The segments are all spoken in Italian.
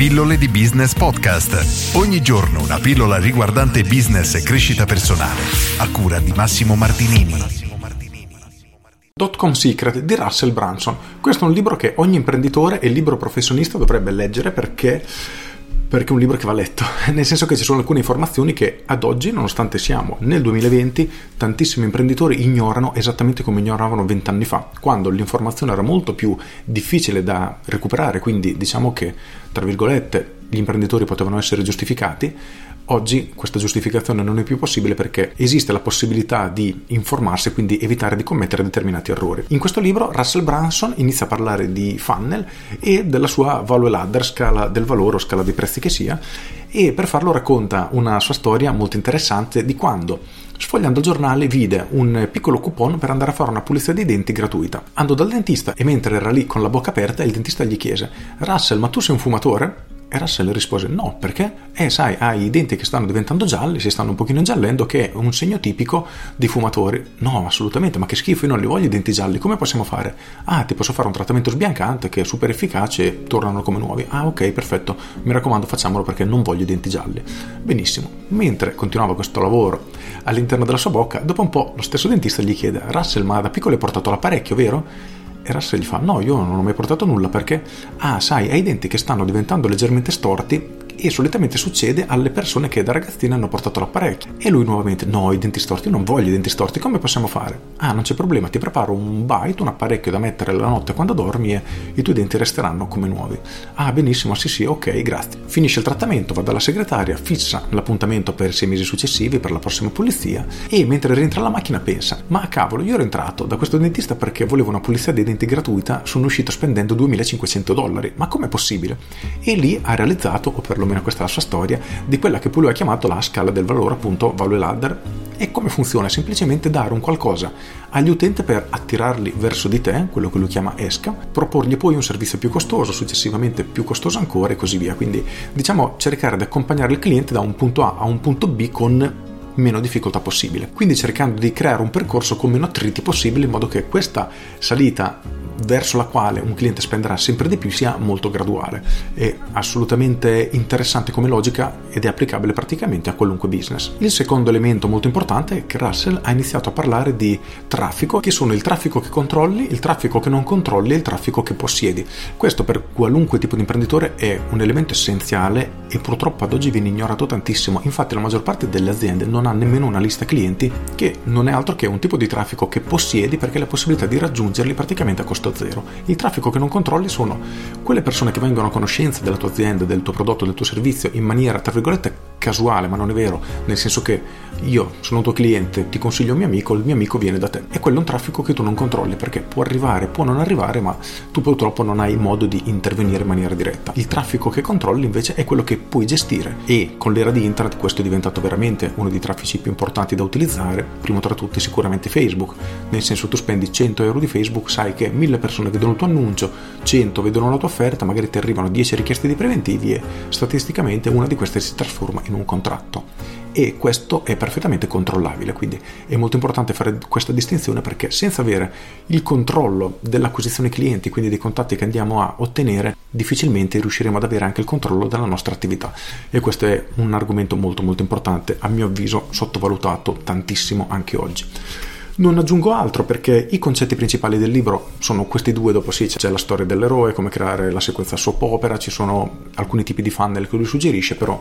Pillole di Business Podcast. Ogni giorno una pillola riguardante business e crescita personale. A cura di Massimo Martinini. Dotcom Secret di Russell Branson. Questo è un libro che ogni imprenditore e libero professionista dovrebbe leggere perché perché è un libro che va letto, nel senso che ci sono alcune informazioni che ad oggi, nonostante siamo nel 2020, tantissimi imprenditori ignorano esattamente come ignoravano vent'anni fa, quando l'informazione era molto più difficile da recuperare, quindi diciamo che, tra virgolette, gli imprenditori potevano essere giustificati, Oggi questa giustificazione non è più possibile perché esiste la possibilità di informarsi e quindi evitare di commettere determinati errori. In questo libro Russell Branson inizia a parlare di funnel e della sua value ladder, scala del valore o scala dei prezzi che sia, e per farlo racconta una sua storia molto interessante di quando sfogliando il giornale vide un piccolo coupon per andare a fare una pulizia dei denti gratuita. Andò dal dentista e mentre era lì con la bocca aperta il dentista gli chiese Russell ma tu sei un fumatore? E Russell rispose no, perché? Eh, sai, hai i denti che stanno diventando gialli, si stanno un pochino ingiallendo, che è un segno tipico dei fumatori. No, assolutamente, ma che schifo, io non li voglio i denti gialli, come possiamo fare? Ah, ti posso fare un trattamento sbiancante che è super efficace tornano come nuovi. Ah, ok, perfetto, mi raccomando facciamolo perché non voglio i denti gialli. Benissimo, mentre continuava questo lavoro all'interno della sua bocca, dopo un po' lo stesso dentista gli chiede, Russell, ma da piccolo hai portato l'apparecchio, vero? E Russell gli fa: No, io non ho mai portato nulla perché, ah, sai, hai i denti che stanno diventando leggermente storti e solitamente succede alle persone che da ragazzine hanno portato l'apparecchio. E lui nuovamente, no, i denti storti, io non voglio i denti storti, come possiamo fare? Ah, non c'è problema, ti preparo un bite, un apparecchio da mettere la notte quando dormi e i tuoi denti resteranno come nuovi. Ah, benissimo, sì sì, ok, grazie. Finisce il trattamento, va dalla segretaria, fissa l'appuntamento per sei mesi successivi, per la prossima pulizia, e mentre rientra alla macchina pensa, ma cavolo, io ero entrato da questo dentista perché volevo una pulizia dei denti gratuita, sono uscito spendendo 2500 dollari, ma com'è possibile? E lì ha realizzato, o perlomeno almeno questa è la sua storia, di quella che poi lui ha chiamato la scala del valore, appunto value ladder. E come funziona? Semplicemente dare un qualcosa agli utenti per attirarli verso di te, quello che lui chiama esca, proporgli poi un servizio più costoso, successivamente più costoso ancora e così via. Quindi diciamo cercare di accompagnare il cliente da un punto A a un punto B con meno difficoltà possibile. Quindi cercando di creare un percorso con meno attriti possibile in modo che questa salita verso la quale un cliente spenderà sempre di più sia molto graduale. È assolutamente interessante come logica ed è applicabile praticamente a qualunque business. Il secondo elemento molto importante è che Russell ha iniziato a parlare di traffico, che sono il traffico che controlli, il traffico che non controlli e il traffico che possiedi. Questo per qualunque tipo di imprenditore è un elemento essenziale e purtroppo ad oggi viene ignorato tantissimo. Infatti la maggior parte delle aziende non ha nemmeno una lista clienti che non è altro che un tipo di traffico che possiedi perché hai la possibilità di raggiungerli praticamente a costo zero. Il traffico che non controlli sono quelle persone che vengono a conoscenza della tua azienda, del tuo prodotto, del tuo servizio in maniera, tra virgolette, casuale, ma non è vero, nel senso che io sono tuo cliente, ti consiglio un mio amico, il mio amico viene da te. E quello è un traffico che tu non controlli perché può arrivare, può non arrivare, ma tu purtroppo non hai modo di intervenire in maniera diretta. Il traffico che controlli invece è quello che puoi gestire e con l'era di internet questo è diventato veramente uno dei traffici più importanti da utilizzare, primo tra tutti sicuramente Facebook, nel senso tu spendi 100 euro di Facebook, sai che 1000 persone vedono il tuo annuncio, 100 vedono la tua offerta, magari ti arrivano 10 richieste di preventivi e statisticamente una di queste si trasforma in in un contratto e questo è perfettamente controllabile, quindi è molto importante fare questa distinzione perché senza avere il controllo dell'acquisizione clienti, quindi dei contatti che andiamo a ottenere, difficilmente riusciremo ad avere anche il controllo della nostra attività e questo è un argomento molto molto importante, a mio avviso sottovalutato tantissimo anche oggi. Non aggiungo altro perché i concetti principali del libro sono questi due, dopo sì c'è la storia dell'eroe, come creare la sequenza soap opera, ci sono alcuni tipi di funnel che lui suggerisce, però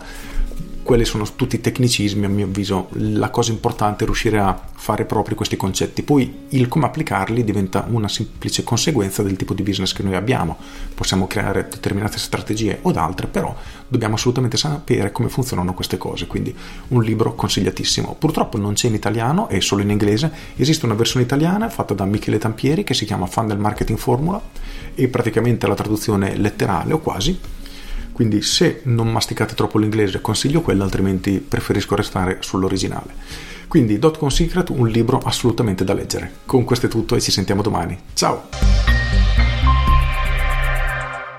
quelli sono tutti tecnicismi, a mio avviso la cosa importante è riuscire a fare propri questi concetti, poi il come applicarli diventa una semplice conseguenza del tipo di business che noi abbiamo, possiamo creare determinate strategie o altre, però dobbiamo assolutamente sapere come funzionano queste cose, quindi un libro consigliatissimo. Purtroppo non c'è in italiano, è solo in inglese, esiste una versione italiana fatta da Michele Tampieri che si chiama Funnel Marketing Formula e praticamente la traduzione letterale o quasi quindi se non masticate troppo l'inglese consiglio quello, altrimenti preferisco restare sull'originale. Quindi Dotcom Secret, un libro assolutamente da leggere. Con questo è tutto e ci sentiamo domani. Ciao!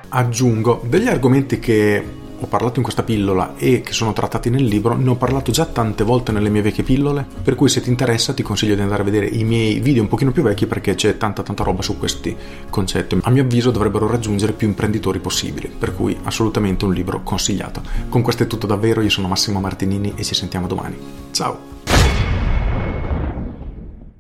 Aggiungo degli argomenti che ho parlato in questa pillola e che sono trattati nel libro, ne ho parlato già tante volte nelle mie vecchie pillole, per cui se ti interessa ti consiglio di andare a vedere i miei video un pochino più vecchi perché c'è tanta tanta roba su questi concetti. A mio avviso dovrebbero raggiungere più imprenditori possibili, per cui assolutamente un libro consigliato. Con questo è tutto davvero, io sono Massimo Martinini e ci sentiamo domani. Ciao!